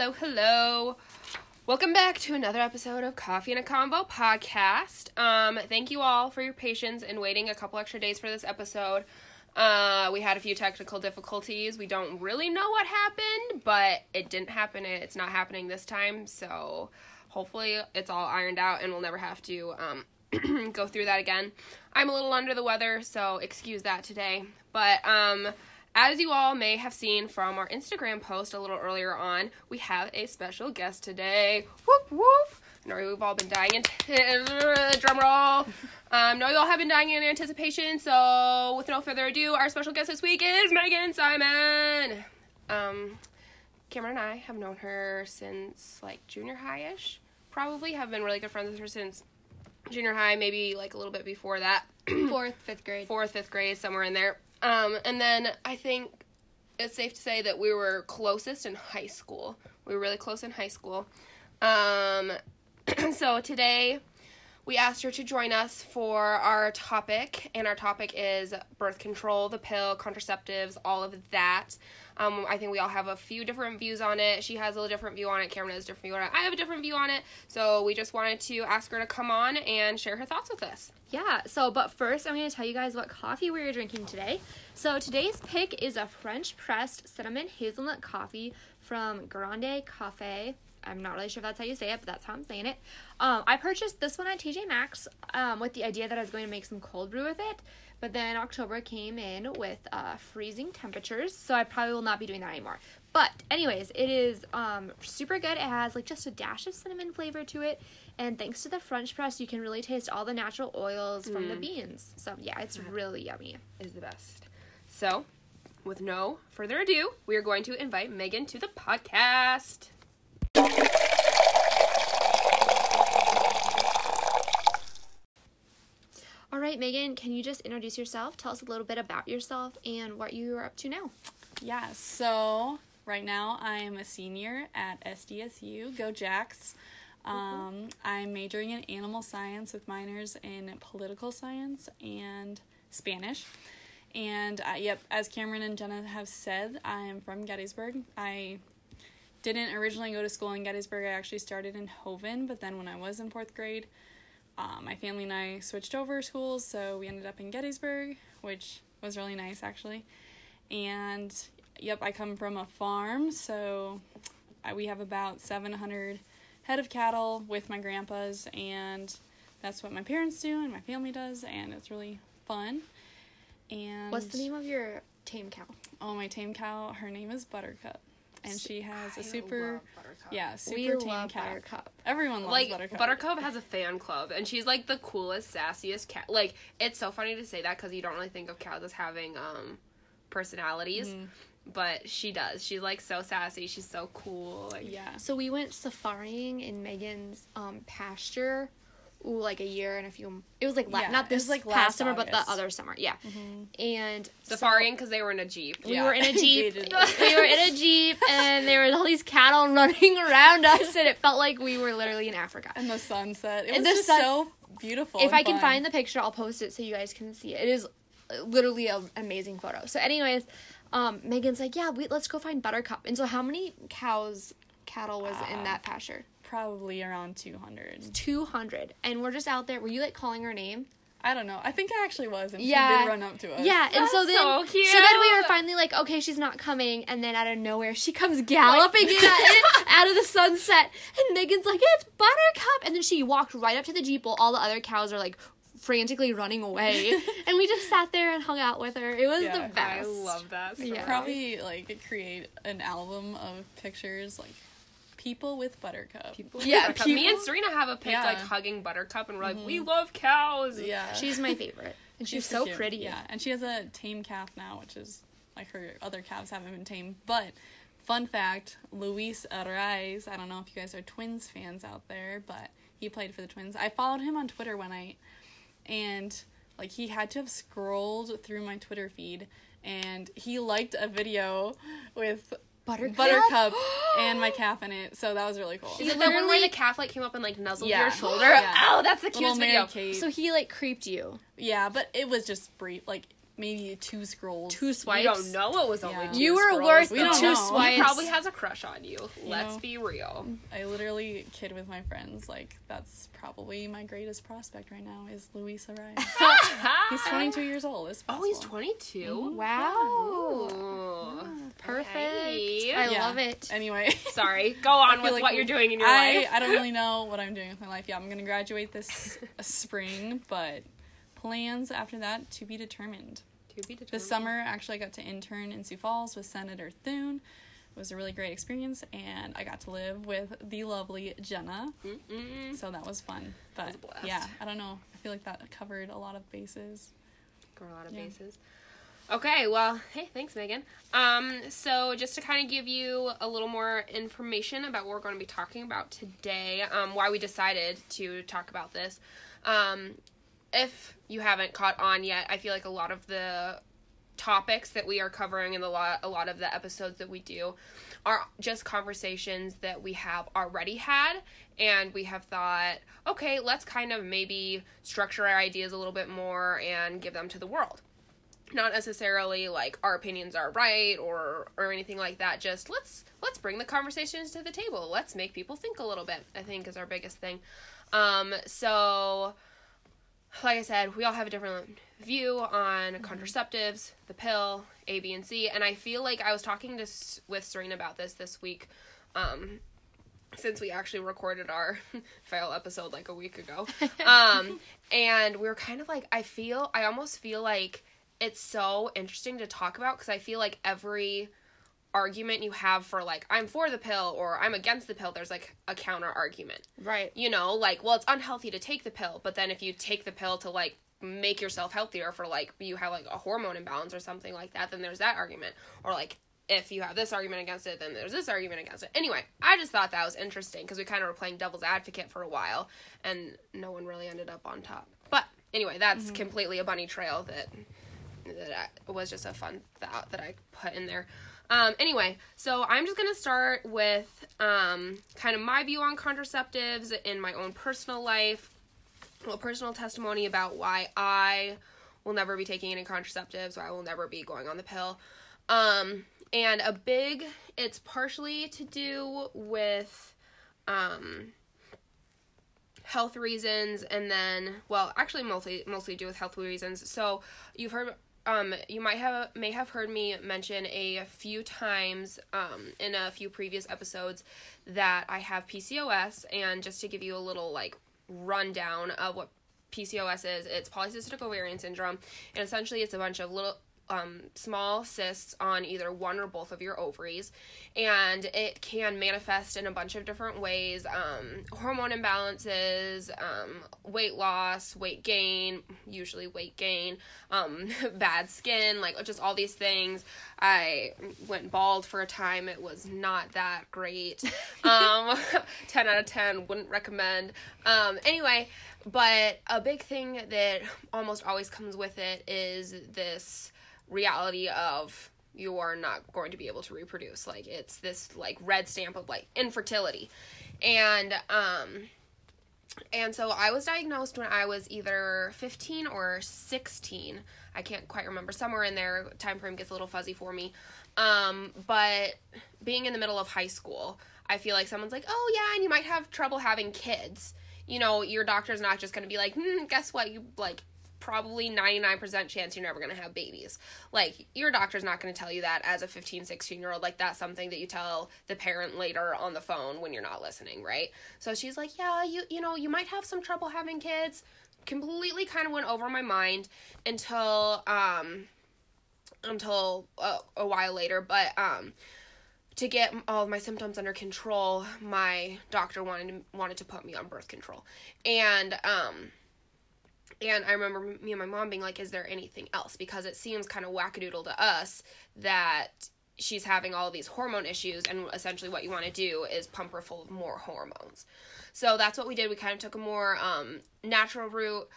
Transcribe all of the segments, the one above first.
hello, hello. Welcome back to another episode of Coffee and a Combo podcast. Um, thank you all for your patience and waiting a couple extra days for this episode. Uh, we had a few technical difficulties. We don't really know what happened, but it didn't happen. It's not happening this time, so hopefully it's all ironed out and we'll never have to um, go through that again. I'm a little under the weather, so excuse that today. But um, as you all may have seen from our Instagram post a little earlier on, we have a special guest today. Whoop whoop! I know we've all been dying in drum roll. Um, know you all have been dying in anticipation. So, with no further ado, our special guest this week is Megan Simon. Um, Cameron and I have known her since like junior high ish. Probably have been really good friends with her since junior high, maybe like a little bit before that. Fourth, fifth grade. Fourth, fifth grade, somewhere in there. Um, and then I think it's safe to say that we were closest in high school. We were really close in high school. Um, so today we asked her to join us for our topic, and our topic is birth control, the pill, contraceptives, all of that. Um, I think we all have a few different views on it. She has a little different view on it. Cameron has a different view on it. I have a different view on it. So we just wanted to ask her to come on and share her thoughts with us. Yeah, so but first I'm going to tell you guys what coffee we're drinking today. So today's pick is a French pressed cinnamon hazelnut coffee from Grande Cafe. I'm not really sure if that's how you say it, but that's how I'm saying it. Um, I purchased this one at TJ Maxx um, with the idea that I was going to make some cold brew with it, but then October came in with uh, freezing temperatures, so I probably will not be doing that anymore. But anyways, it is um, super good. It has like just a dash of cinnamon flavor to it, and thanks to the French press, you can really taste all the natural oils from the beans. So yeah, it's really yummy. is the best. So, with no further ado, we are going to invite Megan to the podcast. All right, Megan, can you just introduce yourself? Tell us a little bit about yourself and what you are up to now. Yeah, so right now I am a senior at SDSU. Go Jacks. Um, I'm majoring in animal science with minors in political science and Spanish. And uh, yep, as Cameron and Jenna have said, I am from Gettysburg. I didn't originally go to school in Gettysburg. I actually started in Hoven, but then when I was in fourth grade, uh, my family and I switched over schools, so we ended up in Gettysburg, which was really nice actually. And yep, I come from a farm, so I, we have about 700 head of cattle with my grandpa's, and that's what my parents do and my family does, and it's really fun. And What's the name of your tame cow? Oh, my tame cow, her name is Buttercup, and she has a I super, love Buttercup. yeah, super we tame love cow. Buttercup. Everyone loves Like Buttercup. Buttercup. has a fan club, and she's like the coolest, sassiest cat. Like it's so funny to say that because you don't really think of cows as having um personalities, Mm-hmm. but she does. She's like so sassy. She's so cool. Like, Yeah. So we went safaring in Megan's um, pasture. Ooh, like a year and a few. It was like la- Yeah, not this was, like, past last summer, but the other summer. Yeah, and so- safaring because they were in a jeep. we Yeah. were in a jeep. We were in a jeep, and there were all these cattle running around us, and it felt like we were literally in Africa. and the sunset. It was just sun- so beautiful. If and I can find the picture, I'll post it so you guys can see it. It is literally an amazing photo. So, anyways, um, Megan's like, "Yeah, we, let's go find Buttercup." And so, how many cows, cattle was in Uh, that pasture? Probably around 200. Two hundred. And we're just out there. Were you like calling her name? I don't know. I think I actually was, and she did run up to us. Yeah, and so then so cute. then we were finally like, okay, she's not coming, and then out of nowhere she comes galloping in, in out of the sunset, and Megan's like, it's Buttercup, and then she walked right up to the jeep while all the other cows are like frantically running away, and we just sat there and hung out with her. It was Yeah, the best. I love that. So Yeah. Probably like create an album of pictures like people with Buttercup. People Yeah, Buttercup. Me and Serena have a pic Yeah. like hugging Buttercup, and we're like, we mm-hmm. love cows. Yeah. She's my favorite, and she's, so cute. pretty. Yeah, and she has a tame calf now, which is like her other calves haven't been tamed. But fun fact, Luis Arraez, I don't know if you guys are Twins fans out there, but he played for the Twins. I followed him on Twitter one night, and like he had to have scrolled through my Twitter feed, and he liked a video with Buttercup. Buttercup and my calf in it. So that was really cool. Is it the one where the calf like came up and like nuzzled Yeah. your shoulder? Yeah. Oh, that's the Little cutest Mary video. Kate. So he like creeped you. yeah, but it was just brief. Like maybe two scrolls. Two swipes. You swipes. don't know it was only Yeah. two You were scrolls, worth We the two know. He swipes. probably has a crush on you. Let's know. be real. I literally kid with my friends like that's probably my greatest prospect right now is Luis Arraez. he's 22 years old. It's Oh, he's possible. 22. Mm-hmm. Wow. Ooh. Perfect. Hey. I Yeah. love it. Anyway. Sorry. Go on with like what you're doing in your I, life. I don't really know what I'm doing with my life. Yeah, I'm gonna graduate this spring, but plans after that to be determined. To be determined. This summer, actually, I got to intern in Sioux Falls with Senator Thune. It was a really great experience, and I got to live with the lovely Jenna. Mm-mm. So that was fun. But was a blast. yeah, I don't know. I feel like that covered a lot of bases. Cover a lot of Yeah. bases. Okay, well, hey, thanks, Megan. Um, so just to kind of give you a little more information about what we're going to be talking about today, um, why we decided to talk about this. Um, if you haven't caught on yet, I feel like a lot of the topics that we are covering in the lot a lot of the episodes that we do are just conversations that we have already had. And we have thought okay let's kind of maybe structure our ideas a little bit more and give them to the world. Not necessarily like our opinions are right or or anything like that. Just let's let's bring the conversations to the table. Let's make people think a little bit i think is our biggest thing. Um so like I said, we all have a different view on contraceptives, the pill, A, B, and C, and I feel like I was talking to with Serena about this this week, um, since we actually recorded our fail episode like a week ago, um, and we were kind of like, I feel, I almost feel like it's so interesting to talk about because I feel like every argument you have for like I'm for the pill or I'm against the pill, there's like a counter argument Right. you know, like, well, it's unhealthy to take the pill, but then if you take the pill to like make yourself healthier for like you have like a hormone imbalance or something like that, then there's that argument. Or like if you have this argument against it, then there's this argument against it. Anyway, I just thought that was interesting because we kind of were playing devil's advocate for a while and no one really ended up on top. But anyway, that's mm-hmm. completely a bunny trail that that I, was just a fun thought that I put in there. Um, anyway, so I'm just gonna start with um, kind of my view on contraceptives in my own personal life, a little personal testimony about why I will never be taking any contraceptives, why I will never be going on the pill. Um, and a big, it's partially to do with um, health reasons and then well actually mostly mostly do with health reasons so you've heard um you might have may have heard me mention a few times um in a few previous episodes that I have PCOS and just to give you a little like rundown of what PCOS is it's polycystic ovarian syndrome. And essentially it's a bunch of little um, small cysts on either one or both of your ovaries, and it can manifest in a bunch of different ways um, hormone imbalances, um, weight loss, weight gain, usually weight gain, um, bad skin, like just all these things. I went bald for a time, it was not that great. Um, 10 out of 10, wouldn't recommend. Um, anyway, but a big thing that almost always comes with it is this reality of you are not going to be able to reproduce. Like it's this like red stamp of like infertility. And um and so i was diagnosed when i was either 15 or 16 i can't quite remember. Somewhere in there time frame gets a little fuzzy for me. Um but being in the middle of high school i feel like someone's like oh yeah and you might have trouble having kids. You know your doctor's not just going to be like hmm, guess what? You like probably 99% chance you're never going to have babies. Like, your doctor's not going to tell you that as a 15, 16 year old. Like, that's something that you tell the parent later on the phone when you're not listening, right? So she's like, yeah, you, you know, you might have some trouble having kids. Completely kind of went over my mind until, um, until a, a while later. But, um, to get all of my symptoms under control, my doctor wanted to, wanted to put me on birth control. And, um, and I remember me and my mom being like, "Is there anything else?" Because it seems kind of wackadoodle to us that she's having all these hormone issues, and essentially what you want to do is pump her full of more hormones. So that's what we did. We kind of took a more um, natural route.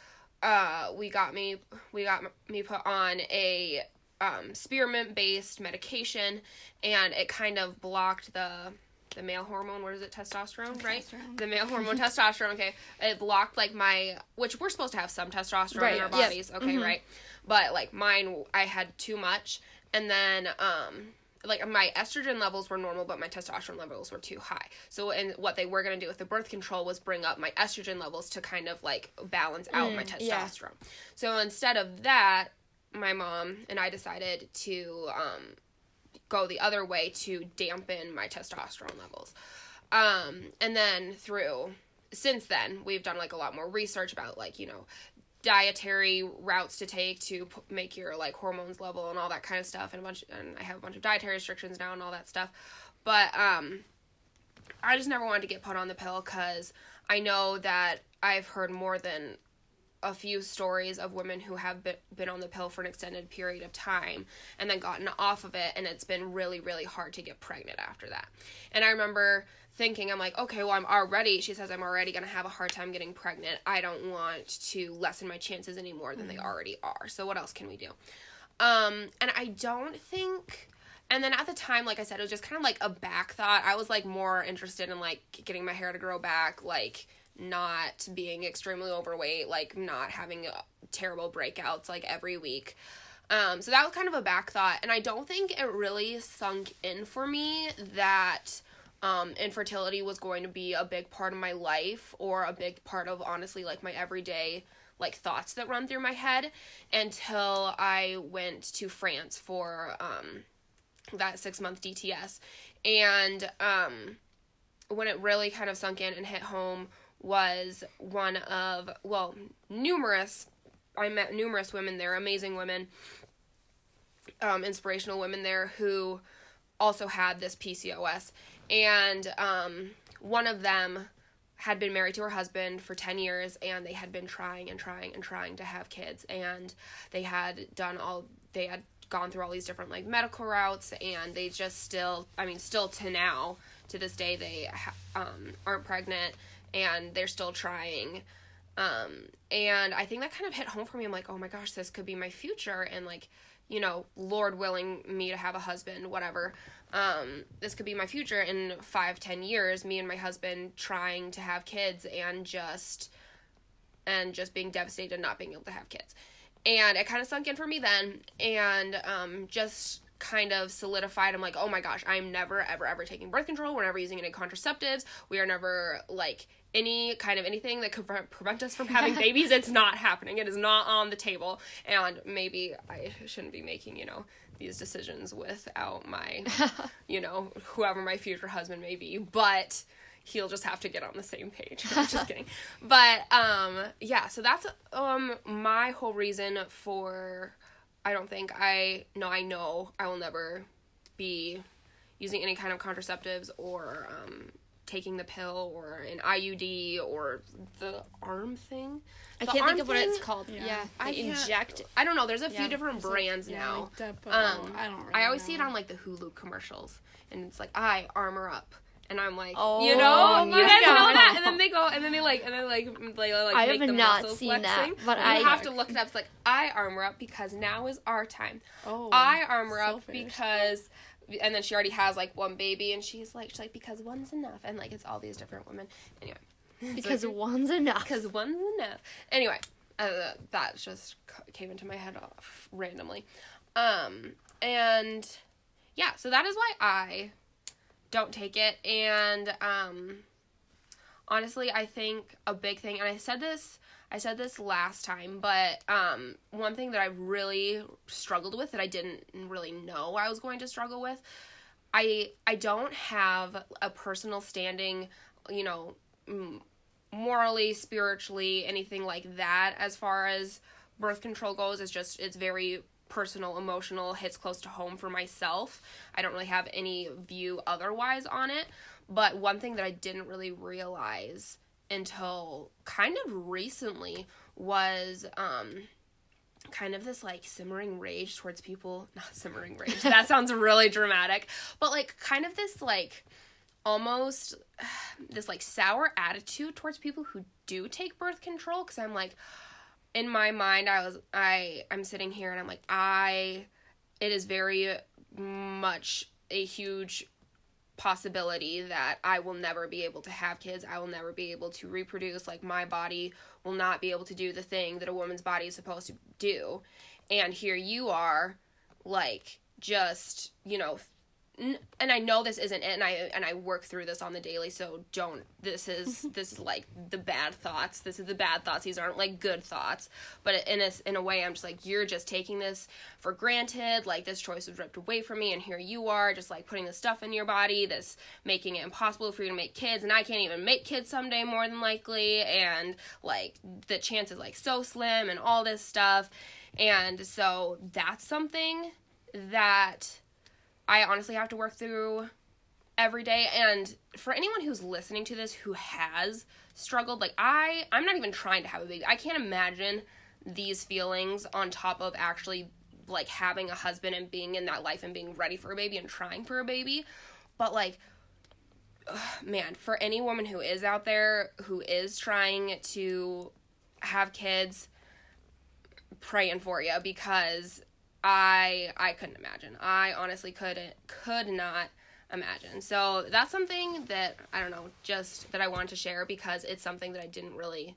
Uh, we got me we got me put on a um, spearmint based medication, and it kind of blocked the the male hormone. What is it? Testosterone, right? The male hormone, testosterone. Okay, it blocked like my, which we're supposed to have some testosterone Right, in our yeah. bodies. Okay, right. But like mine, I had too much, and then um. Like my estrogen levels were normal, but my testosterone levels were too high. So, and what they were gonna do with the birth control was bring up my estrogen levels to kind of like balance out my Mm, yeah. testosterone. So instead of that, my mom and I decided to um, go the other way to dampen my testosterone levels. Um, and then through since then, we've done like a lot more research about like you know dietary routes to take to p- make your like hormones level and all that kind of stuff and a bunch and I have a bunch of dietary restrictions now and all that stuff. But um I just never wanted to get put on the pill cuz I know that I've heard more than a few stories of women who have been, been on the pill for an extended period of time and then gotten off of it and it's been really really hard to get pregnant after that. And i remember thinking i'm like okay well i'm already she says i'm already going to have a hard time getting pregnant. I don't want to lessen my chances any more than they already are. So what else can we do? Um and i don't think and then at the time like i said it was just kind of like a back thought. I was like more interested in like getting my hair to grow back like not being extremely overweight like not having terrible breakouts like every week um so that was kind of a back thought and i don't think it really sunk in for me that um infertility was going to be a big part of my life or a big part of honestly like my everyday like thoughts that run through my head until i went to france for um that six month DTS. And um, when it really kind of sunk in and hit home was one of, well, numerous, I met numerous women there, amazing women, um, inspirational women there who also had this PCOS. And um, one of them had been married to her husband for 10 years and they had been trying and trying and trying to have kids and they had done all they had gone through all these different like medical routes and they just still i mean still to now to this day they um, aren't pregnant and they're still trying. Um, and i think that kind of hit home for me. I'm like oh my gosh this could be my future. And like you know lord willing me to have a husband whatever. Um, this could be my future in five ten years me and my husband trying to have kids and just and just being devastated not being able to have kids. And it kind of sunk in for me then and um, just kind of solidified. I'm like oh my gosh i'm never ever ever taking birth control. We're never using any contraceptives. We are never like any kind of anything that could prevent us from having babies it's not happening it is not on the table and maybe i shouldn't be making you know these decisions without my you know whoever my future husband may be but he'll just have to get on the same page. I'm just kidding. But um yeah, so that's um my whole reason for I don't think I no I know I will never be using any kind of contraceptives or um taking the pill or an IUD or the arm thing. I The can't think of what it's called. Yeah. Yeah, I inject. I don't know. There's a few different It's like- brands yeah, now. like Depo. Um, I don't really I always see it on like the Hulu commercials, and it's like I armor up, and I'm like, Oh you know, you guys know that, and then they go, and then they like, and then like, they like I make have the not muscle seen flexing. that, but you I- have to look it up. It's like I armor up because now is our time. Oh, I armor up because. And then she already has like one baby, and she's like, she's like because one's enough, and like it's all these different women. Anyway, Because one's enough. because one's enough. Anyway, uh, that just came into my head off randomly. Um, and yeah, so that is why I don't take it. And um, honestly, I think a big thing, and I said this. I said this last time, but um, one thing that I really struggled with that I didn't really know I was going to struggle with, I I don't have a personal standing, you know, morally, spiritually, anything like that as far as birth control goes. It's just it's very personal, emotional, hits close to home for myself. I don't really have any view otherwise on it. But one thing that I didn't really realize until kind of recently was um kind of this like simmering rage towards people. Not simmering rage. That sounds really dramatic. But like kind of this like almost this like sour attitude towards people who do take birth control. Because i'm like in my mind i was i i'm sitting here and i'm like i it is very much a huge possibility that I will never be able to have kids. I will never be able to reproduce. Like, my body will not be able to do the thing that a woman's body is supposed to do. And here you are, like, just, you know, and I know this isn't it, and I and I work through this on the daily. So don't. This is this is like the bad thoughts. This is the bad thoughts. These aren't like good thoughts. But in a in a way, I'm just like you're just taking this for granted. Like this choice was ripped away from me, and here you are, just like putting this stuff in your body, this making it impossible for you to make kids, and I can't even make kids someday, more than likely, and like the chance is like so slim, and all this stuff, and so that's something that I honestly have to work through every day and for anyone who's listening to this who has struggled like I I'm not even trying to have a baby. I can't imagine these feelings on top of actually like having a husband and being in that life and being ready for a baby and trying for a baby. But like ugh, man, for any woman who is out there who is trying to have kids praying for you because I I couldn't imagine. I honestly couldn't could not imagine. So that's something that I don't know, just that I wanted to share because it's something that I didn't really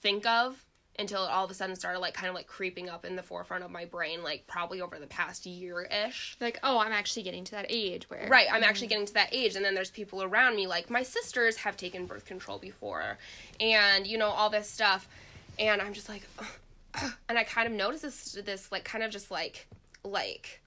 think of until it all of a sudden started like kind of like creeping up in the forefront of my brain like probably over the past year ish. Like, oh, I'm actually getting to that age where Right, I'm mm-hmm. actually getting to that age and then there's people around me like my sisters have taken birth control before and you know all this stuff and I'm just like and I kind of noticed this this like kind of just like like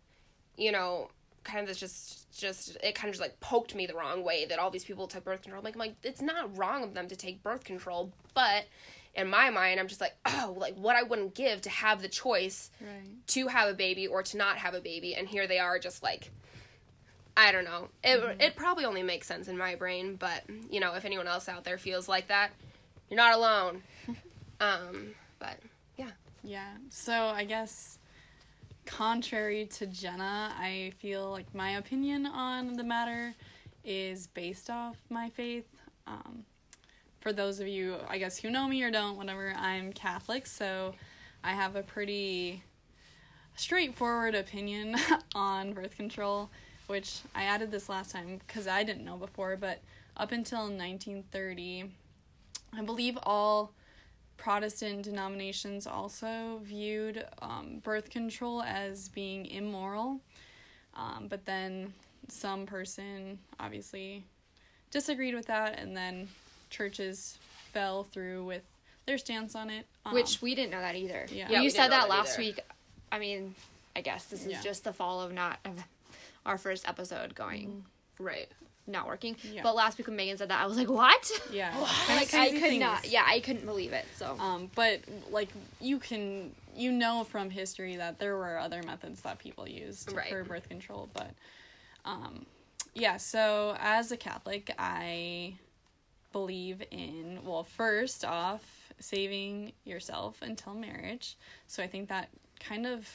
you know kind of this just just it kind of just like poked me the wrong way that all these people took birth control. I'm like, I'm like it's not wrong of them to take birth control, but in my mind, I'm just like, oh, like what I wouldn't give to have the choice Right. to have a baby or to not have a baby, and here they are, just like, I don't know. It it probably only makes sense in my brain, but you know, if anyone else out there feels like that, you're not alone. um, but yeah. So I guess contrary to Jenna, I feel like my opinion on the matter is based off my faith. Um, for those of you, I guess, who know me or don't, whatever, I'm Catholic, so I have a pretty straightforward opinion on birth control, which I added this last time because I didn't know before, but up until 1930, I believe all Protestant denominations also viewed um, birth control as being immoral. Um, but then some person obviously disagreed with that, and then churches fell through with their stance on it. Um, which we didn't know that either. Yeah. Yeah, you said that that last either. week. I mean, I guess this is Yeah. just the fall of not of our first episode going right. Not working. Yeah. But last week when Megan said that, I was like, what? yeah, like I could things. not. Yeah, I couldn't believe it. So Um, but like you can you know from history that there were other methods that people used Right. for birth control, but um, yeah. So as a Catholic, I believe in well, first off, saving yourself until marriage. So I think that kind of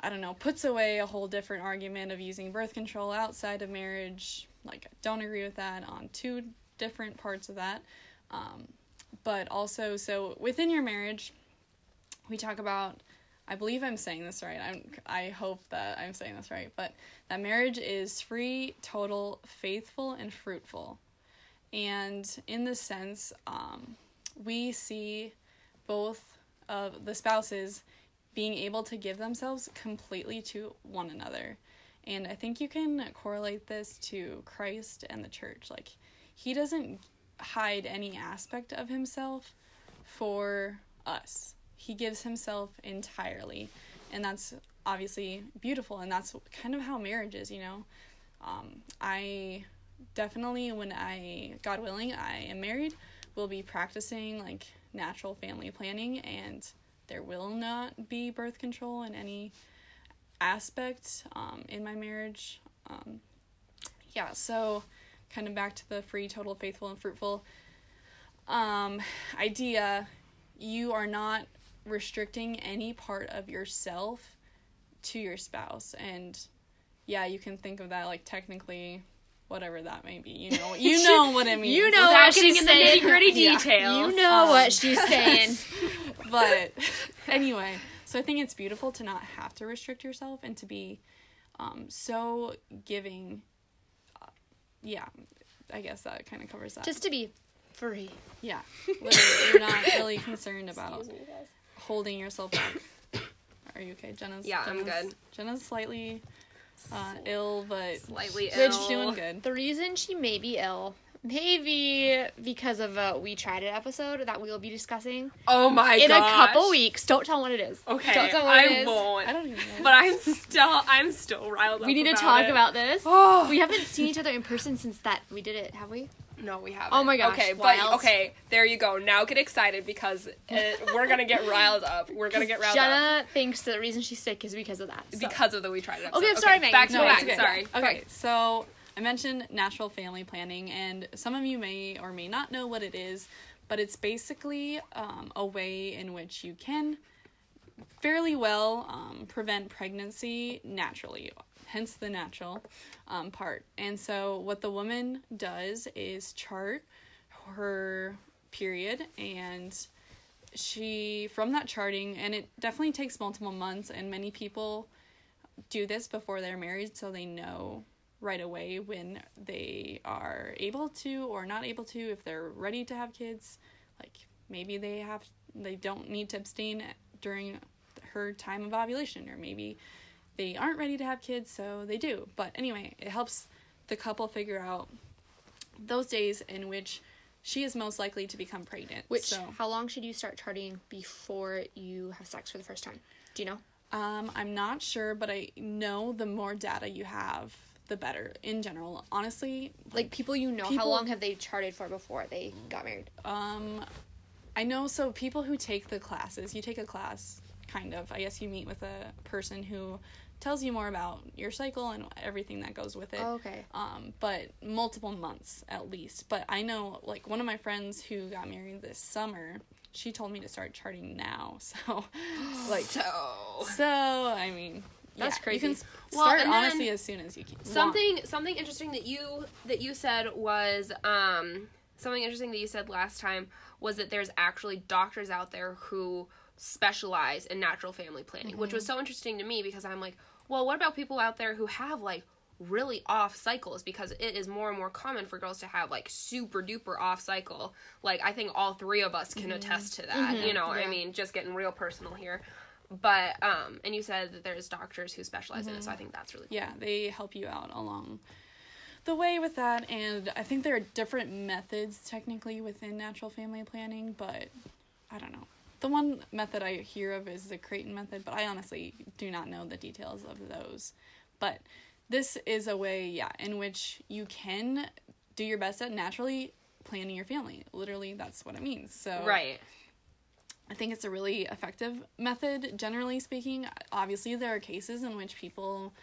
I don't know, puts away a whole different argument of using birth control outside of marriage. Like, I don't agree with that on two different parts of that. Um, but also, so within your marriage, we talk about. I believe I'm saying this right. I'm. I hope that I'm saying this right. But that marriage is free, total, faithful, and fruitful. And in this sense, um, we see both of the spouses being able to give themselves completely to one another. And I think you can correlate this to Christ and the church. Like, he doesn't hide any aspect of himself for us, he gives himself entirely. And that's obviously beautiful. And that's kind of how marriage is, you know? Um, I definitely, when I, God willing, I am married, will be practicing like natural family planning and there will not be birth control in any aspect um, in my marriage. Um, yeah, so kind of back to the free, total, faithful, and fruitful um, idea. You are not restricting any part of yourself to your spouse, and yeah, you can think of that like technically, whatever that may be. You know, you know what I mean. You know Without what she's saying. nitty-gritty Yeah. details. You know Um, what she's saying. but anyway, so I think it's beautiful to not have to restrict yourself and to be um, so giving yeah, I guess that kind of covers that. Just to be free. yeah, you're not really concerned about holding yourself back. Are you okay, Jenna's? Yeah, I'm good. Jenna's slightly uh, ill, but Slightly she's ill. doing good. The reason she may be ill, maybe because of a We Tried It episode that we will be discussing Oh my god! in gosh. a couple weeks. Don't tell what it is. Okay, Don't tell what I it is. won't. I don't even know. But I'm still, I'm still riled up. We need to about talk it. about this. Oh, We haven't seen each other in person since that we did it, have we? No, we haven't. Oh my gosh, Okay, wild. but okay, there you go. Now get excited because it, we're gonna get riled up. We're gonna get riled up Jenna thinks the reason she's sick is because of that. so. because of the we tried it. Okay, I'm sorry, Megan. Back to No, back. it's okay. Sorry. Okay, so I mentioned natural family planning, and some of you may or may not know what it is, but it's basically um, a way in which you can fairly well um, prevent pregnancy naturally, hence the natural um, part. And so, what the woman does is chart her period and she from that charting and it definitely takes multiple months and many people do this before they're married so they know right away when they are able to or not able to if they're ready to have kids like maybe they have they don't need to abstain during her time of ovulation or maybe they aren't ready to have kids so they do but anyway it helps the couple figure out those days in which she is most likely to become pregnant Which, so how long should you start charting before you have sex for the first time? Do you know? Um, I'm not sure, but I know the more data you have, the better in general. Honestly, Like people you know, how long have they charted for before they got married? um, I know so people who take the classes, you take a class, kind of. I guess you meet with a person who tells you more about your cycle and everything that goes with it. Oh, okay. Um, but multiple months at least. But I know, like, one of my friends who got married this summer, she told me to start charting now. So, like, So So I mean, That's yeah, crazy. You can Well, start honestly as soon as you can. want. something something interesting that you that you said was um something interesting that you said last time was that there's actually doctors out there who specialize in natural family planning, which was mm-hmm. so interesting to me because I'm like, well, what about people out there who have like really off cycles because it is more and more common for girls to have like super duper off cycle. Like I think all three of us can mm-hmm. attest to that. Mm-hmm. You know, I mean, just getting real personal here. But um and you said that there's doctors who specialize in it, so I think that's really cool. yeah, they help you out along the way with that, and I think there are different methods technically within natural family planning, but I don't know. The one method I hear of is the Creighton method, but I honestly do not know the details of those. But this is a way, yeah, in which you can do your best at naturally planning your family. Literally, that's what it means. So Right. I think it's a really effective method, generally speaking. Obviously, there are cases in which people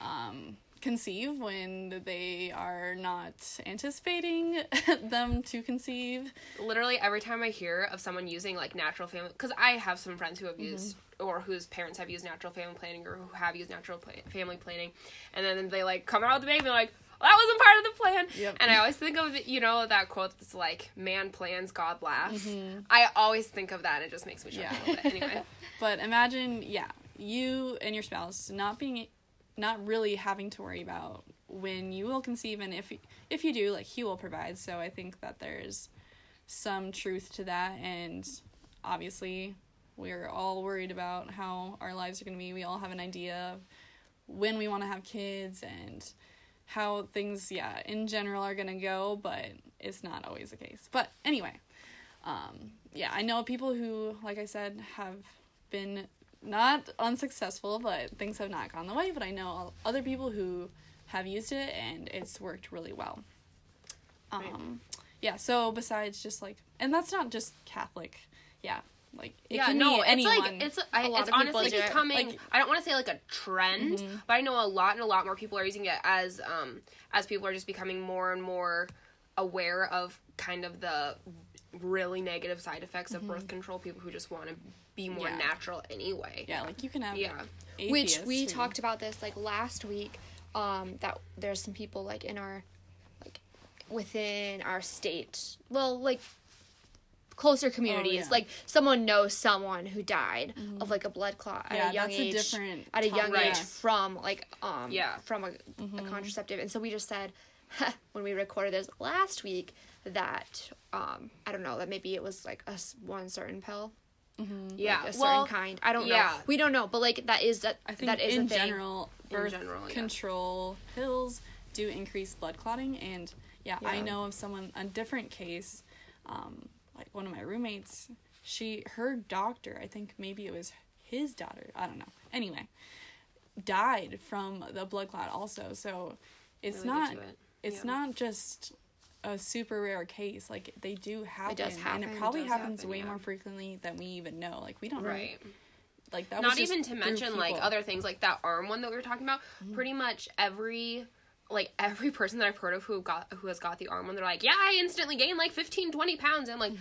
um, conceive when they are not anticipating them to conceive. literally every time I hear of someone using like natural family, because I have some friends who have mm-hmm. used or whose parents have used natural family planning or who have used natural pla- family planning, and then they like come out with the baby and like, well, that wasn't part of the plan. Yep. And I always think of you know that quote that's like, "Man plans, God laughs." Mm-hmm. I always think of that. and It just makes me chuckle Yeah. a little bit. Anyway, But imagine, yeah, you and your spouse not being, not really having to worry about when you will conceive, and if if you do, like he will provide. So I think that there's some truth to that, and obviously we're all worried about how our lives are going to be. We all have an idea of when we want to have kids and how things, yeah, in general are going to go, but it's not always the case. But anyway, um, yeah, I know people who, like I said, have been not unsuccessful, but things have not gone the way. But I know other people who have used it and it's worked really well. Um, yeah. So besides just like, and that's not just Catholic. Yeah, like it yeah, can no, be it's anyone. like it's I, lot it's of honestly becoming. Like- I don't want to say like a trend, but I know a lot and a lot more people are using it as um as people are just becoming more and more aware of kind of the really negative side effects of birth control. People who just want to be more Yeah. natural anyway. yeah, like you can have Yeah. Which we who- talked about this like last week. Um, that there's some people like in our, like, within our state. Well, like closer communities. yeah. Like someone knows someone who died of like a blood clot at Yeah, a young that's a age. different at a young Right. age from like um Yeah. from a, a contraceptive, and so we just said when we recorded this last week that um I don't know that maybe it was like a one certain pill, yeah. like a certain well, kind. I don't know. yeah. We don't know, but like that is that I think that is in a thing. general, In birth general, yeah. control pills do increase blood clotting, and yeah, I know of someone a different case, um, like one of my roommates. She, her doctor, I think maybe it was his daughter. I don't know. Anyway, died from the blood clot also. So it's Really not. it. It's Yeah. not just a super rare case. Like they do happen, does and happen, it it probably does happens happen, way yeah. more frequently than we even know. Like we don't know. Right. Like that. Not even to mention like other things like that arm one that we were talking about. Mm-hmm. Pretty much every like every person that I've heard of who got who has got the arm one, they're like, yeah, I instantly gained like 15, 20 pounds. And I'm like,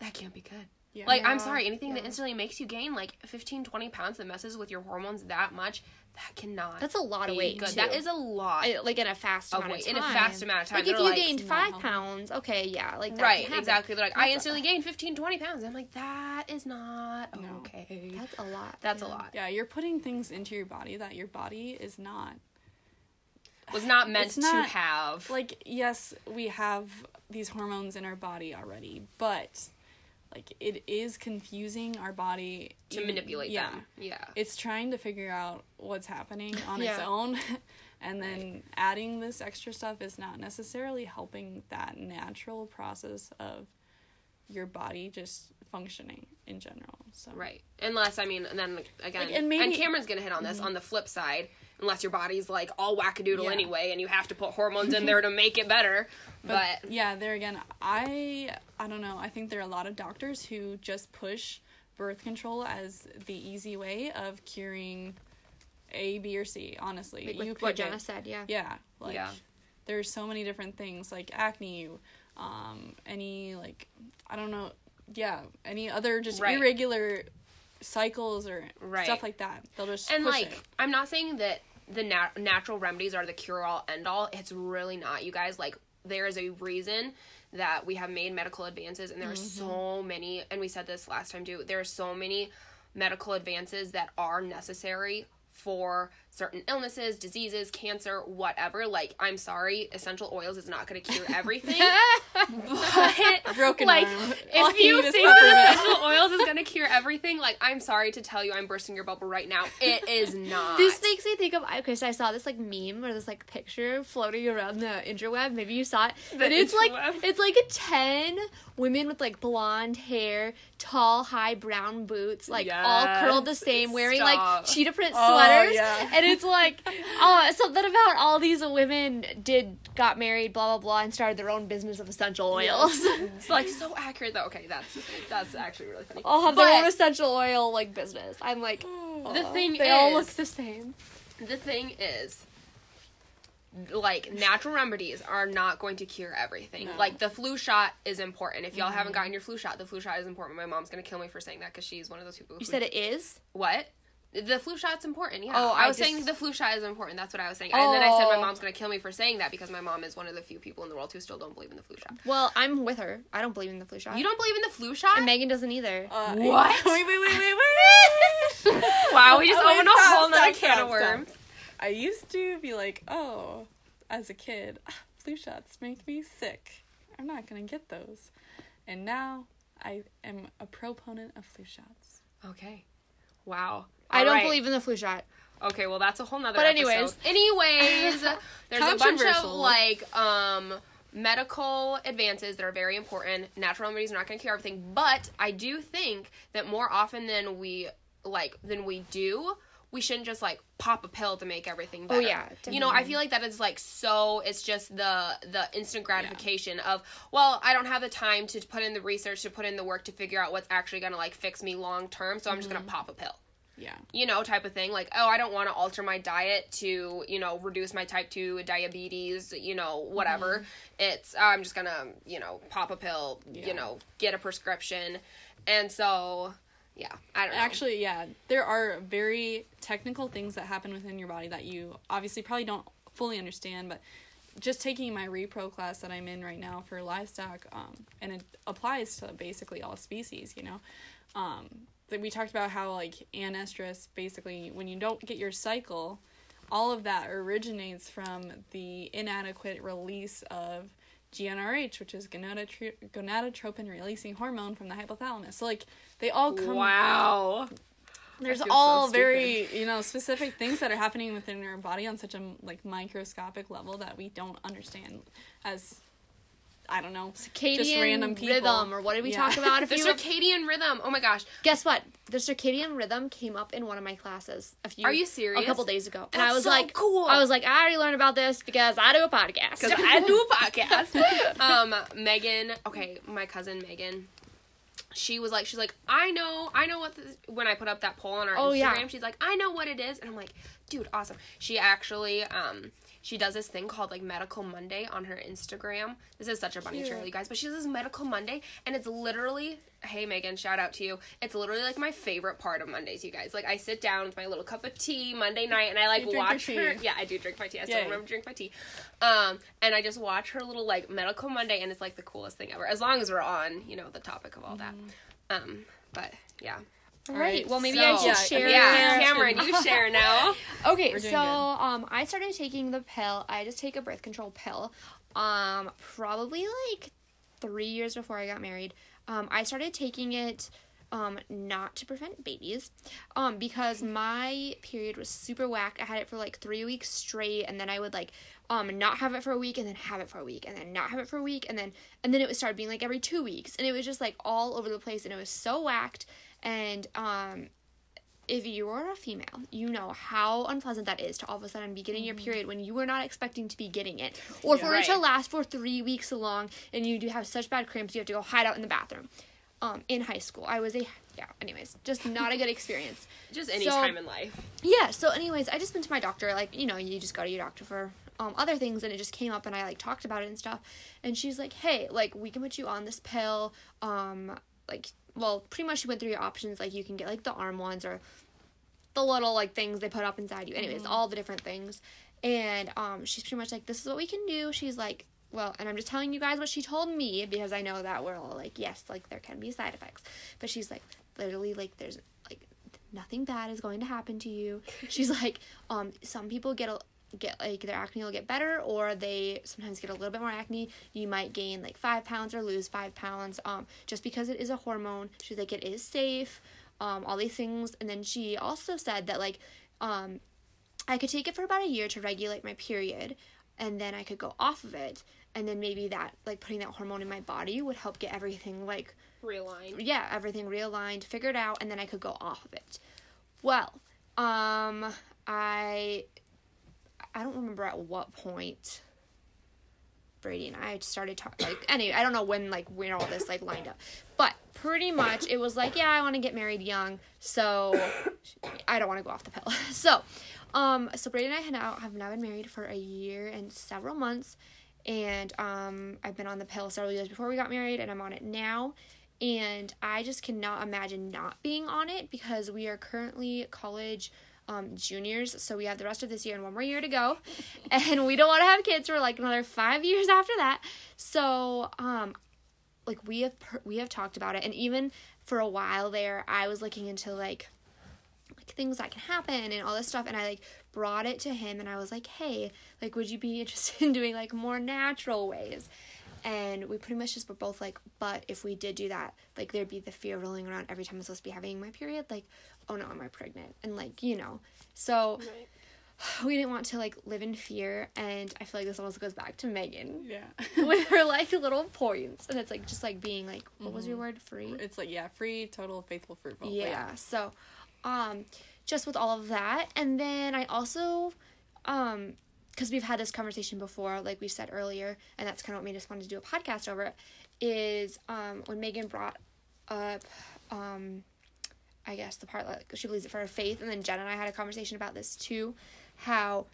that can't be good. Yeah. Like, I'm sorry, anything that instantly makes you gain like 15, 20 pounds that messes with your hormones that much, that cannot. That's a lot of weight. good. too. That is a lot. I- like in a fast Of amount weight, of in time. a fast amount of time. Like if you like, gained five healthy. pounds, okay, yeah, like that right, can exactly. They're like, I That's a- instantly gained 15, 20 pounds. I'm like, that is not No. okay. That's a lot. That's a lot. Yeah, you're putting things into your body that your body is not. Was not meant It's to have. Like, yes, we have these hormones in our body already, but like it is confusing our body to even- manipulate yeah. them. Yeah. It's trying to figure out what's happening on its own. And then adding this extra stuff is not necessarily helping that natural process of your body just functioning in general. So Right. Unless I mean, and then again, Like, and and, maybe- Mm-hmm. Cameron's gonna hit on this on the flip side. Unless your body's like all wackadoodle Yeah. anyway, and you have to put hormones in there to make it better. But, But, yeah, there again, I I don't know. I think there are a lot of doctors who just push birth control as the easy way of curing A, B, or C. Honestly, Like you with what pick it. Jenna said, yeah. Yeah, like Yeah. there's so many different things like acne, um, any like I don't know, yeah, any other just Right. irregular cycles or Right. stuff like that. They'll just and push like, it. I'm not saying that the nat- natural remedies are the cure all end all. It's really not, you guys. Like, there is a reason that we have made medical advances, and there are Mm-hmm. so many. And we said this last time too. There are so many medical advances that are necessary for certain illnesses, diseases, cancer, whatever. Like, I'm sorry, essential oils is not going to cure everything. but broken like, arm. All if you you think that essential oils is going to cure everything, like, I'm sorry to tell you, I'm bursting your bubble right now. It is not. This makes me think of okay. So I saw this like meme or this like picture floating around the interweb. Maybe you saw it. The but it's like it's like a ten women with like blonde hair, tall, high brown boots, like all curled the same, wearing stop. like cheetah print Oh, sweaters. yeah. And it's like uh, oh something about all these women did got married, blah blah blah, and started their own business of essential oils. It's like so accurate though. Okay, that's that's actually really funny. all have their own essential oil like business. I'm like, hmm. the "Aw, thing they all is- look the same. the thing is, like natural remedies are not going to cure everything. No. Like the flu shot is important. If y'all haven't mm-hmm. gotten your flu shot, the flu shot is important. My mom's gonna kill me for saying that because she's one of those people. Who You said it is. what? The flu shot's important. Yeah. Oh, I I was just- saying the flu shot is important. That's what I was saying. Oh. And then I said my Oh. mom's gonna kill me for saying that because my mom is one of the few people in the world who still don't believe in the flu shot. Well, I'm with her. I don't believe in the flu shot. You don't believe in the flu shot? And Megan doesn't either. Uh, What? Wait, wait, wait, wait, wait. wow, we just Oh, opened a stop, whole nother can stop, of worms. stop. I used to be like, oh, as a kid, flu shots make me sick. I'm not gonna get those. And now I am a proponent of flu shots. Okay. Wow. I don't right. believe in the flu shot. Okay, well that's a whole nother. But anyways. episode. anyways, there's a bunch of like um medical advances that are very important. Natural remedies are not going to cure everything, but I do think that more often than we like than we do, we shouldn't just like pop a pill to make everything better. Oh, yeah, you know, I feel like that is like so. It's just the the instant gratification of well, I don't have the time to put in the research to put in the work to figure out what's actually going to like fix me long term. So I'm just going Mm-hmm. to pop a pill Yeah. you know, type of thing. Like, oh, I don't want to alter my diet to, you know, reduce my type 2 diabetes, you know, whatever. It's, I'm just gonna, you know, pop a pill, Yeah. you know, get a prescription. And so, yeah, I don't know. Actually, yeah, there are very technical things that happen within your body that you obviously probably don't fully understand, but just taking my repro class that I'm in right now for livestock, um, and it applies to basically all species, you know. Um, that we talked about how like anestrus basically when you don't get your cycle, all of that originates from the inadequate release of GnRH, which is gonadotro- gonadotropin releasing hormone from the hypothalamus. So like they all come Wow. there's feel so all very you know specific things that are happening within your body on such a like microscopic level that we don't understand as I don't know circadian just random people. rhythm, or what did we Yeah. talk about? If The you circadian rhythm. Oh my gosh. guess what, the circadian rhythm came up in one of my classes. A few, Are you serious? A couple days ago, and I was so like, cool. I was like, I already learned about this because I do a podcast. Because I do a podcast. um, Megan, okay, my cousin Megan, she was like, she's like, I know, I know what this, when I put up that poll on our Oh, Instagram, yeah. she's like, I know what it is. And I'm like, dude, awesome. She actually, um, she does this thing called like Medical Monday on her Instagram. This is such a bunny trail, you guys, but she does this Medical Monday, and it's literally, hey Megan, shout out to you. It's literally like my favorite part of Mondays, you guys. Like I sit down with my little cup of tea Monday night, and I like You drink your watch her. Yeah, I do drink my tea. I still Yay. remember to drink my tea. Um, and I just watch her little like Medical Monday, and it's like the coolest thing ever. As long as we're on, you know, the topic of all that. Um, but yeah. Right. Well, maybe So- I should Yeah, share. Yeah, Yeah. Cameron, you share now. Okay, so um, I started taking the pill. I just take a birth control pill. Um, probably like three years before I got married. Um, I started taking it. Um, not to prevent babies, um, because my period was super whack. I had it for like three weeks straight, and then I would like, um, not have it for a week, and then have it for a week, and then not have it for a week, and then and then it would start being like every two weeks, and it was just like all over the place, and it was so whacked. And um, if you are a female, you know how unpleasant that is to all of a sudden be getting your period when you were not expecting to be getting it, or for it to last for three weeks long, and you do have such bad cramps you have to go hide out in the bathroom. Um, in high school, I was a yeah. Anyways, just not a good experience. Just any So- time in life. Yeah. So, anyways, I just went to my doctor. Like, you know, you just go to your doctor for um, other things, and it just came up, and I like talked about it and stuff. And she's like, "Hey, like, we can put you on this pill. Um, like, well, pretty much she went through your options. Like, you can get like the arm ones or the little like things they put up inside you. Anyways, all the different things. And um, she's pretty much like, "This is what we can do." She's like. Well, and I'm just telling you guys what she told me because I know that we're all like, yes, like there can be side effects. But she's like, literally, like, there's like nothing bad is going to happen to you. She's like, um, some people get a get like their acne will get better or they sometimes get a little bit more acne you might gain like five pounds or lose five pounds um just because it is a hormone she's like it is safe um all these things and then she also said that like um i could take it for about a year to regulate my period and then i could go off of it and then maybe that like putting that hormone in my body would help get everything like Realigned. yeah, everything realigned, figured out, and then I could go off of it. Well, um, I I don't remember at what point Brady and I started talking. Like, anyway, I don't know when like when all this like lined up, but pretty much it was like, yeah, I want to get married young, so I don't want to go off the pill. so, um, so Brady and I have now have now been married for a year and several months, and um, I've been on the pill several years before we got married, and I'm on it now. And I just cannot imagine not being on it because we are currently college um, juniors, so we have the rest of this year and one more year to go, and we don't want to have kids for like another five years after that. So, um, like we have per- we have talked about it, and even for a while there, I was looking into like like things that can happen and all this stuff and I like brought it to him and I was like, "Hey, like would you be interested in doing like more natural ways?" And we pretty much just were both like, "But if we did do that, like there'd be the fear rolling around every time I'm supposed to be having my period, like, oh no, am I pregnant?" And like, you know. So we didn't want to like live in fear and I feel like this almost goes back to Megan Yeah. with her like little points and it's like just like being like what was your word free it's like yeah, free, total, faithful, fruitful. yeah. So, um, just with all of that, and then I also, um, because we've had this conversation before, like we said earlier, and that's kind of what made us want to do a podcast over it. Is um when Megan brought up, um, I guess the part like she believes it for her faith, and then Jen and I had a conversation about this too, how.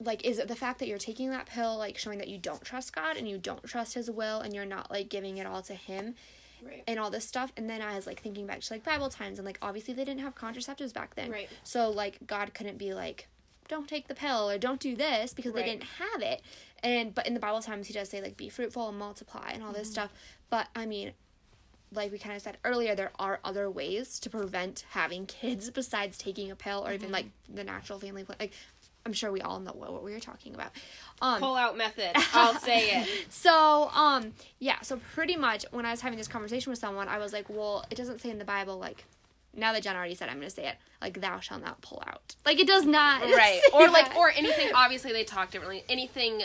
Like, is it the fact that you're taking that pill, like showing that you don't trust God and you don't trust His will and you're not like giving it all to Him? Right. and all this stuff and then i was like thinking back to like bible times and like obviously they didn't have contraceptives back then Right. so like god couldn't be like don't take the pill or don't do this because Right. they didn't have it and but in the bible times he does say like be fruitful and multiply and all this stuff but i mean like we kind of said earlier, there are other ways to prevent having kids besides taking a pill or even like the natural family plan. Like, I'm sure we all know what we were talking about. Um, Pull out method. I'll say it. so, um, yeah, so pretty much when I was having this conversation with someone, I was like, well, it doesn't say in the Bible, like, now that Jen already said, I'm going to say it, like, thou shalt not pull out. Like, it does not. Right. Or like that. or anything obviously they talk differently. Anything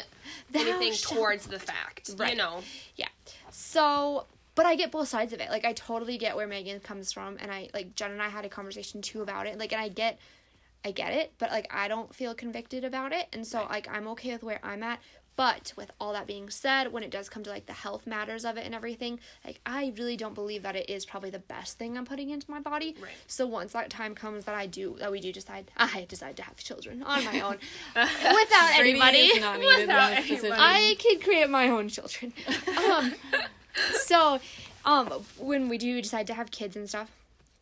Thou anything towards the fact. Right. You know. Yeah. So, but I get both sides of it. Like, I totally get where Megan comes from, and I like Jen and I had a conversation too about it. Like, and I get, I get it, but like I don't feel convicted about it, and so like I'm okay with where I'm at. But with all that being said, when it does come to like the health matters of it and everything, like I really don't believe that it is probably the best thing I'm putting into my body. Right. So once that time comes that I do that we do decide I decide to have children on my own without anybody. is not needed in Without anybody. I can create my own children. Um, so, um, when we do decide to have kids and stuff,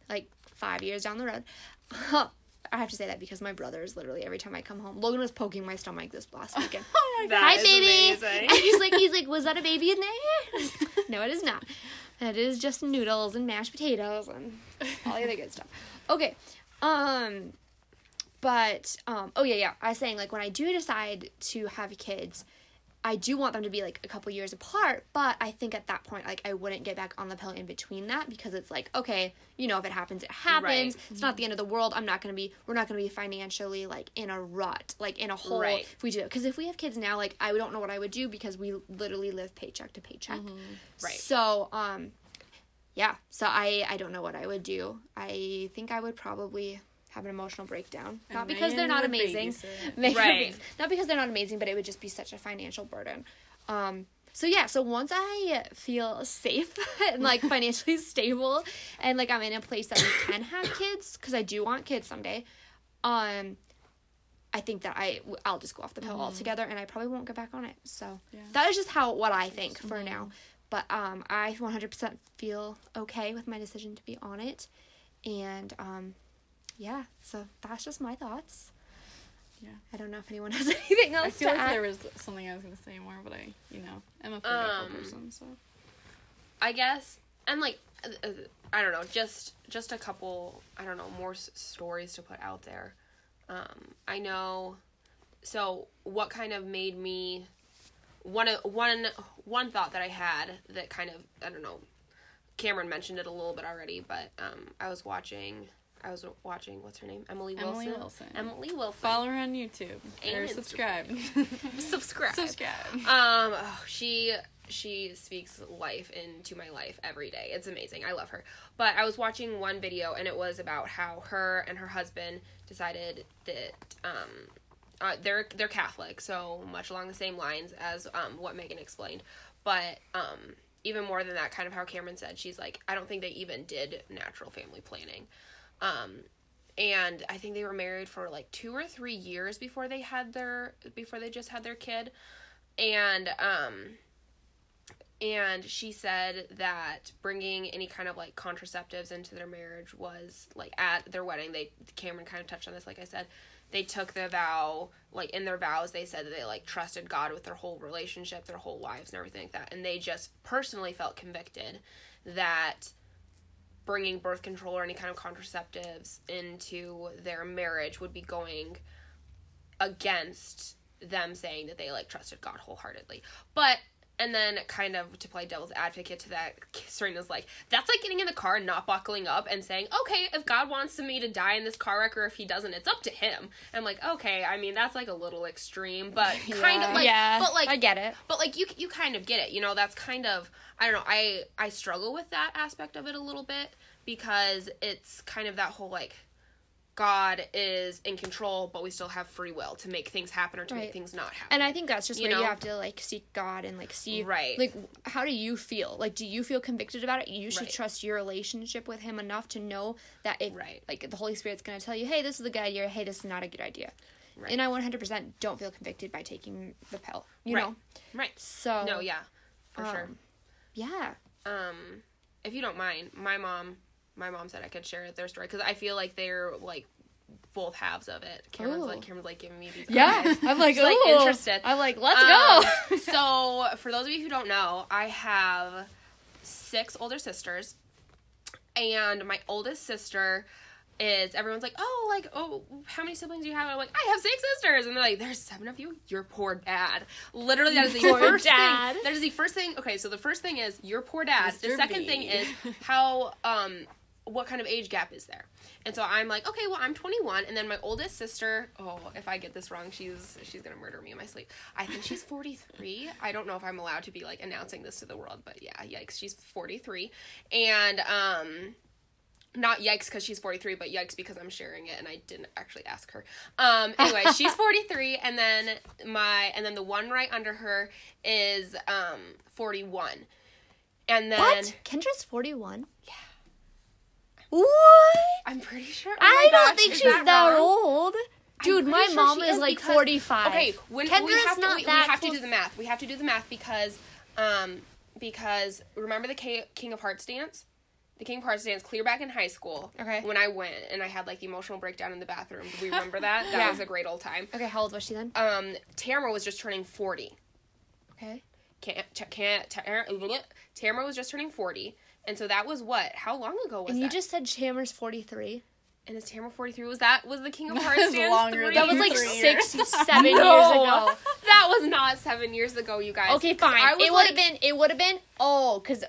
like five years down the road, I have to say that because my brother is literally every time I come home. Logan was poking my stomach this last weekend. That Hi, is baby. amazing. And he's like, he's like, was that a baby in there? no, it is not. That is just noodles and mashed potatoes and all the other good stuff. Okay. Um, but um, oh yeah, yeah. I was saying like when I do decide to have kids, I do want them to be like a couple years apart. But I think at that point, like I wouldn't get back on the pill in between that because it's like okay, you know, if it happens, it happens. Right. It's not the end of the world. I'm not gonna be. We're not gonna be financially like in a rut, like in a hole Right. if we do it. Because if we have kids now, like I don't know what I would do because we literally live paycheck to paycheck. Right. So um, yeah. So I I don't know what I would do. I think I would probably have an emotional breakdown. And Not because they're not amazing. babysit. Megan would Right. Not because they're not amazing, but it would just be such a financial burden. Um, so yeah, so once I feel safe and like financially stable and like I'm in a place that we can have kids because I do want kids someday, um, I think that I I'll just go off the pill altogether and I probably won't get back on it. So Yeah. that is just how what I think for now. But um, I 100% feel okay with my decision to be on it, and um, yeah. So that's just my thoughts. Yeah. I don't know if anyone has anything else I feel to like add. there was something I was gonna say more, but I, you know, I'm a forgetful Um, person, so. I guess and like uh, uh, I don't know, just just a couple I don't know more s- stories to put out there. Um, I know. So what kind of made me one of one one thought that I had that kind of I don't know. Cameron mentioned it a little bit already, but um, I was watching. I was watching. What's her name? Emily Wilson. Emily Wilson. Emily Wilson. Follow her on YouTube or And subscribe. Subscribe. subscribe. Um, oh, she she speaks life into my life every day. It's amazing. I love her. But I was watching one video and it was about how her and her husband decided that um uh, they're they're Catholic, so much along the same lines as um what Megan explained. But um even more than that, kind of how Cameron said, she's like, I don't think they even did natural family planning. Um and I think they were married for like two or three years before they had their before they just had their kid. And um and she said that bringing any kind of like contraceptives into their marriage was like at their wedding. They cameron kind of touched on this like i said. They took the vow like in their vows they said that they like trusted god with their whole relationship their whole lives and everything like that. And they just personally felt convicted that bringing birth control or any kind of contraceptives into their marriage would be going against them saying that they like trusted God wholeheartedly. But and then kind of to play devil's advocate to that, Serena's like, that's like getting in the car and not buckling up and saying, okay, if God wants me to die in this car wreck or if he doesn't, it's up to him. I'm like, okay, I mean that's like a little extreme, but kind of like, yeah, but like I get it. but like you you kind of get it you know that's kind of i don't know i i struggle with that aspect of it a little bit because it's kind of that whole like god is in control but we still have free will to make things happen or to make things not happen And I think that's just You where you have to like seek God and like see Right. like how do you feel? Like do you feel convicted about it? You should Right. trust your relationship with him enough to know that if Right. like the Holy Spirit's going to tell you, "Hey, this is a good idea. Hey, this is not a good idea." Right. And I 100% don't feel convicted by taking the pill. You Right. know. right So no yeah for sure um, Yeah. um if you don't mind my mom my mom said i could share their story because i feel like they're like both halves of it cameron's Ooh. like cameron's like giving me these Yeah. eyes. I'm like, She's, like, interested. I'm like, "Let's Um, go." so, for those of you who don't know, I have six older sisters, and my oldest sister is everyone's like, oh, like, oh, how many siblings do you have? I'm like, I have six sisters, and they're like, there's seven of you. You're poor dad. Literally, that is the Poor first dad. thing. That is the first thing. Okay, so the first thing is you're poor dad. The second B. thing is how um what kind of age gap is there? And so I'm like, okay, well, I'm 21, and then my oldest sister. Oh, if I get this wrong, she's she's gonna murder me in my sleep. I think she's 43. I don't know if I'm allowed to be like announcing this to the world, but yeah, yikes, she's 43, and um not yikes because she's 43 but yikes because i'm sharing it and i didn't actually ask her um anyway she's 43 and then my and then the one right under her is um 41 and then What? Kendra's 41? Yeah. What? i'm pretty sure oh I don't gosh, think she's that, wrong? old. Dude, my sure mom she is, like because- 45. Okay, when we Kendra's have to, not we, we that have to do the math. We have to do the math because, um, because remember the K- King of Hearts dance, the King of Hearts dance clear back in high school. Okay. When I went and I had like the emotional breakdown in the bathroom. Do we remember that? That Yeah. was a great old time. Okay, how old was she then? Um, Tamara was just turning forty. Okay. Can't, can't, Tamara was just turning forty, and so that was what? How long ago was And that? you just said Chandler's 43. and is Tamara forty three? Was that was the King of Hearts was dance? longer three? That was like Three six, years. seven years ago. that was not seven years ago, you guys. Okay, fine. I was It would like- have been. It would have been. Oh, because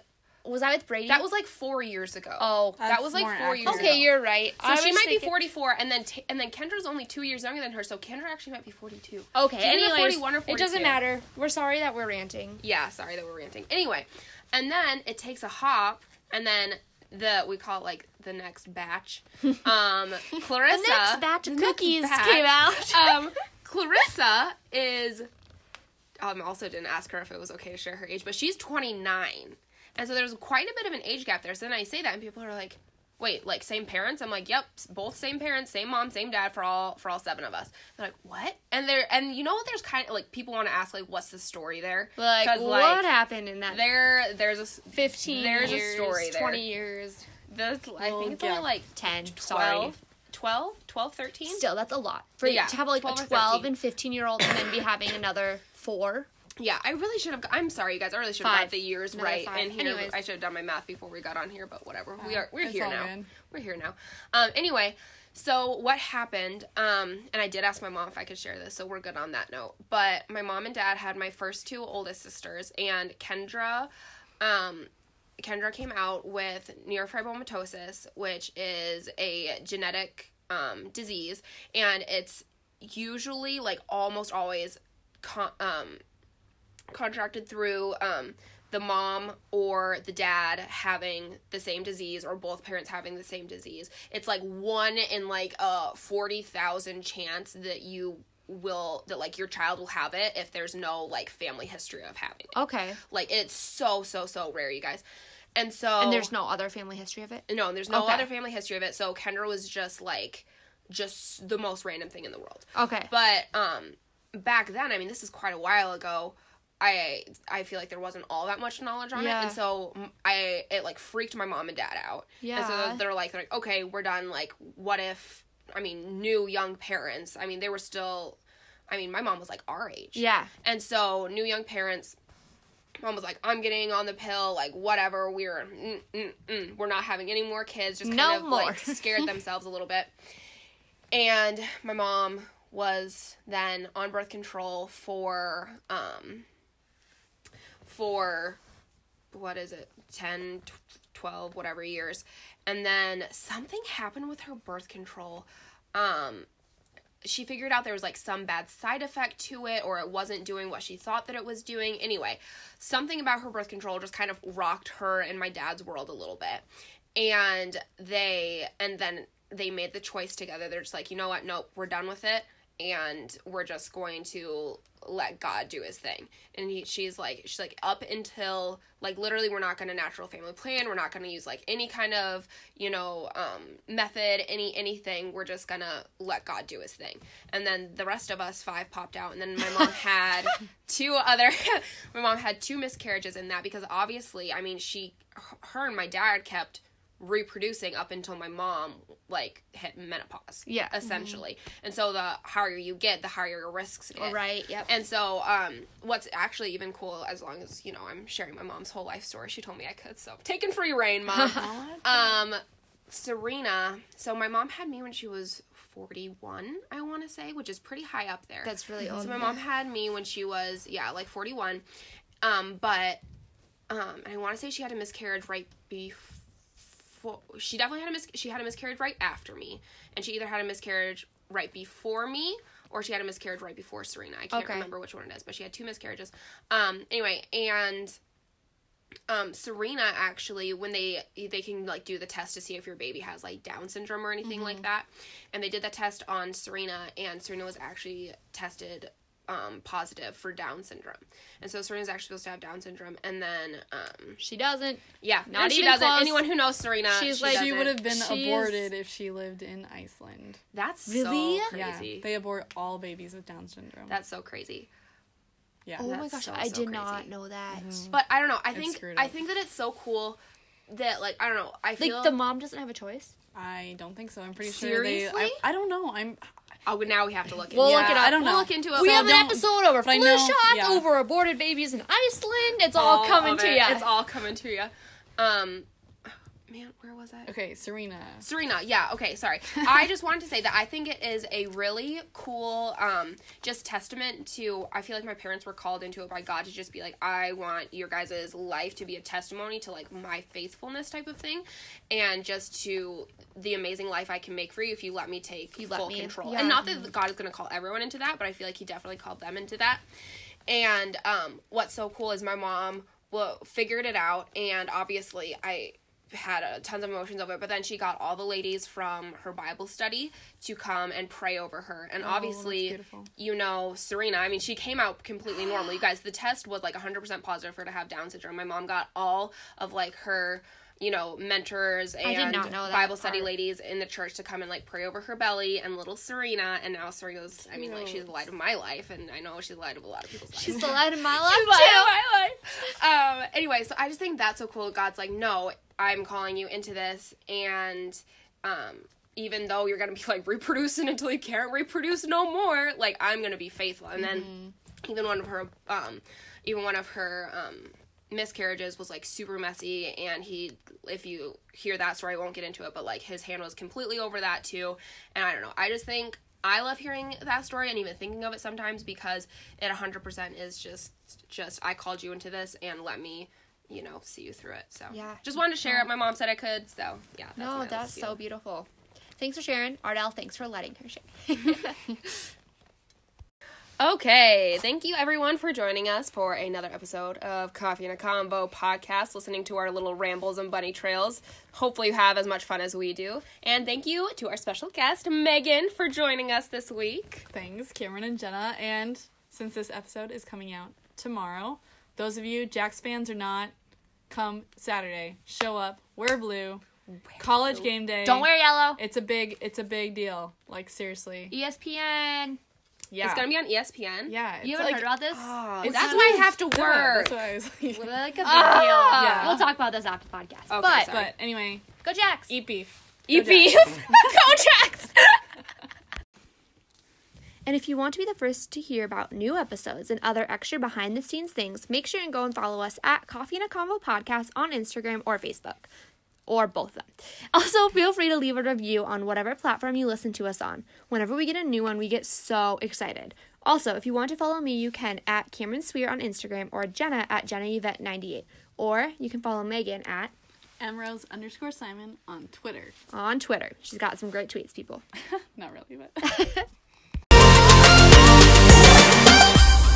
was I with Brady? That was like four years ago. Oh. that was like more four years accurate. ago. Okay, you're right. So I she might thinking- be 44, and then t- and then Kendra's only two years younger than her, so Kendra actually might be 42. Okay, She's anyways, 41 or it doesn't matter. We're sorry that we're ranting. Yeah, sorry that we're ranting. Anyway, and then it takes a hop, and then the we call it like the next batch. Um, Clarissa. The next batch of cookies batch, came out. um, Clarissa is. Um, also didn't ask her if it was okay to share her age, but she's 29, and so there's quite a bit of an age gap there. So then I say that, and people are like, "Wait, like same parents?" I'm like, "Yep, both same parents, same mom, same dad for all for all seven of us." They're like, "What?" And they're and you know what? There's kind of like people want to ask like, "What's the story there?" Like, what happened in that There, there's a 15 there's a years, story there. 20 years, the, I Well, think it's yeah. only like 10. 12, Sorry. 12, 12, 13? Still, that's a lot. For Yeah, to have like 12 a 12 and 15 year old and then be having another four. Yeah, I really should have. I'm sorry, you guys. I really should have got the years Another right. five. And here, Anyways. I should have done my math before we got on here, but whatever. We are. We're It's here now. good. We're here now. Um. Anyway, so what happened? Um. And I did ask my mom if I could share this, so we're good on that note. But my mom and dad had my first two oldest sisters, and Kendra, um, Kendra came out with neurofibromatosis, which is a genetic um, disease, and it's usually like almost always con- um, contracted through um, the mom or the dad having the same disease or both parents having the same disease. It's like one in like a 40,000 chance that you will that like your child will have it if there's no like family history of having it. Okay. Like it's so so so rare, you guys. And so And there's no other family history of it? no, and there's no Okay. other family history of it. So Kendra was just like just the most random thing in the world. Okay. But um back then, I mean this is quite a while ago. I I feel like there wasn't all that much knowledge on Yeah. it, and so I it like freaked my mom and dad out. Yeah, and so they're like they're like okay, we're done. Like, what if? I mean, new young parents. I mean, they were still. I mean, my mom was like our age. yeah. And so, new young parents, mom was like, I'm getting on the pill, like, whatever. We're, mm, mm, mm. we're not having any more kids. Just kind No of, more. like, scared themselves a little bit. And my mom was then on birth control for, um, for, what is it, 10, 12, whatever years. And then something happened with her birth control. Um, she figured out there was like some bad side effect to it or it wasn't doing what she thought that it was doing. Anyway, something about her birth control just kind of rocked her and my dad's world a little bit. And they and then they made the choice together. They're just like, "You know what? Nope, we're done with it and we're just going to let God do his thing." And he, she's like she's like up until like literally we're not going to natural family plan. We're not going to use like any kind of, you know, um method, any anything. We're just going to let God do his thing. And then the rest of us five popped out and then my mom had two other my mom had two miscarriages in that because obviously, I mean, she her and my dad kept reproducing up until my mom like hit menopause. Yeah. Essentially. And so the higher you get, the higher your risks get. Right. Yep. And so, um, what's actually even cool, as long as you know, I'm sharing my mom's whole life story. She told me I could, so taking free reign, mom. um, Serena. So my mom had me when she was 41, I want to say, which is pretty high up there. That's really old. so my mom had me when she was yeah, like 41. Um, but um, I want to say she had a miscarriage right before. She definitely had a mis- she had a miscarriage right after me, and she either had a miscarriage right before me or she had a miscarriage right before Serena. I can't Okay. remember which one it is, but she had two miscarriages. Um, anyway, and um, Serena actually when they they can like do the test to see if your baby has like Down syndrome or anything like that, and they did that test on Serena, and Serena was actually tested um, positive for Down syndrome, and so Serena's actually supposed to have Down syndrome, and then um, she doesn't. yeah, Not and she even doesn't. close. Anyone who knows Serena, She's she like- She would have been She is- aborted if she lived in Iceland. That's Really? so Yeah, crazy. they abort all babies with Down syndrome. That's so crazy. yeah. Oh my gosh, so, I so did not know that. But I don't know. I think I think that it's so cool that like I don't know. I Like feel the mom doesn't have a choice. I don't think so. I'm pretty sure they. Seriously? I, I don't know. I'm. Oh now we have to look. We'll into look it. it up. I don't We'll know. look into it. we So have an episode over but I flu know- shots, yeah. over aborted babies in Iceland. It's all, coming of to you. It's all coming to you. Um, man, where was I? Okay, Serena. Serena, yeah, okay, sorry. I just wanted to say that I think it is a really cool, um, just testament to. I feel like my parents were called into it by God to just be like, I want your guys' life to be a testimony to like my faithfulness type of thing, and just to the amazing life I can make for you if you let me take You let full me- control. yeah. And not that God is going to call everyone into that, but I feel like He definitely called them into that. And um, what's so cool is my mom well, figured it out, and obviously I had a, tons of emotions over it. But then she got all the ladies from her Bible study to come and pray over her, and Oh, obviously, you know, Serena. I mean, she came out completely normal. You guys, the test was like 100% positive for her to have Down syndrome. My mom got all of like her. You know, mentors and Bible study part. ladies in the church to come and like pray over her belly and little Serena. And now Serena's, I mean, like she's the light of my life, and I know she's the light of a lot of people's lives. She's the light of my life She's the light of my life. Um. Anyway, so I just think that's so cool. God's like, no, I'm calling you into this, and um, even though you're gonna be like reproducing until you can't reproduce no more, like I'm gonna be faithful. And then even one of her, um, even one of her um miscarriages was like super messy and he if you hear that story I won't get into it but like his hand was completely over that too and I don't know I just think I love hearing that story and even thinking of it sometimes because it 100% is just just I called you into this and let me you know see you through it so Yeah. just wanted to share it my mom said I could so yeah that's No, that's so beautiful. Thanks for sharing, Ardell. Thanks for letting her share. Okay, thank you everyone for joining us for another episode of Coffee and a Convo podcast, listening to our little rambles and bunny trails. Hopefully, you have as much fun as we do. And thank you to our special guest, Megan, for joining us this week. Thanks, Cameron and Jenna. And since this episode is coming out tomorrow, those of you Jax fans or not, come Saturday. Show up. Wear blue. College game day. Don't wear yellow. It's a big. It's a big deal. Like seriously. ESPN. Yeah. It's gonna be on ESPN. Yeah. It's You haven't like, heard about this? Oh, It's that's not- why I have to Yeah, work. that's why I was like. Well, like a big Ah. Yeah. We'll talk about this after the podcast. Okay, but sorry. But anyway, go Jacks. eat beef. Eat beef. Go Jax. And if you want to be the first to hear about new episodes and other extra behind the scenes things, make sure and go and follow us at Coffee and a Convo Podcast on Instagram or Facebook or both of them. Also, feel free to leave a review on whatever platform you listen to us on. Whenever we get a new one, we get so excited. Also, if you want to follow me, you can at Cameron Sweer on Instagram or Jenna at jenna 98 Or you can follow Megan at Emrose underscore Simon on Twitter. On Twitter. She's got some great tweets, people. Not really, but.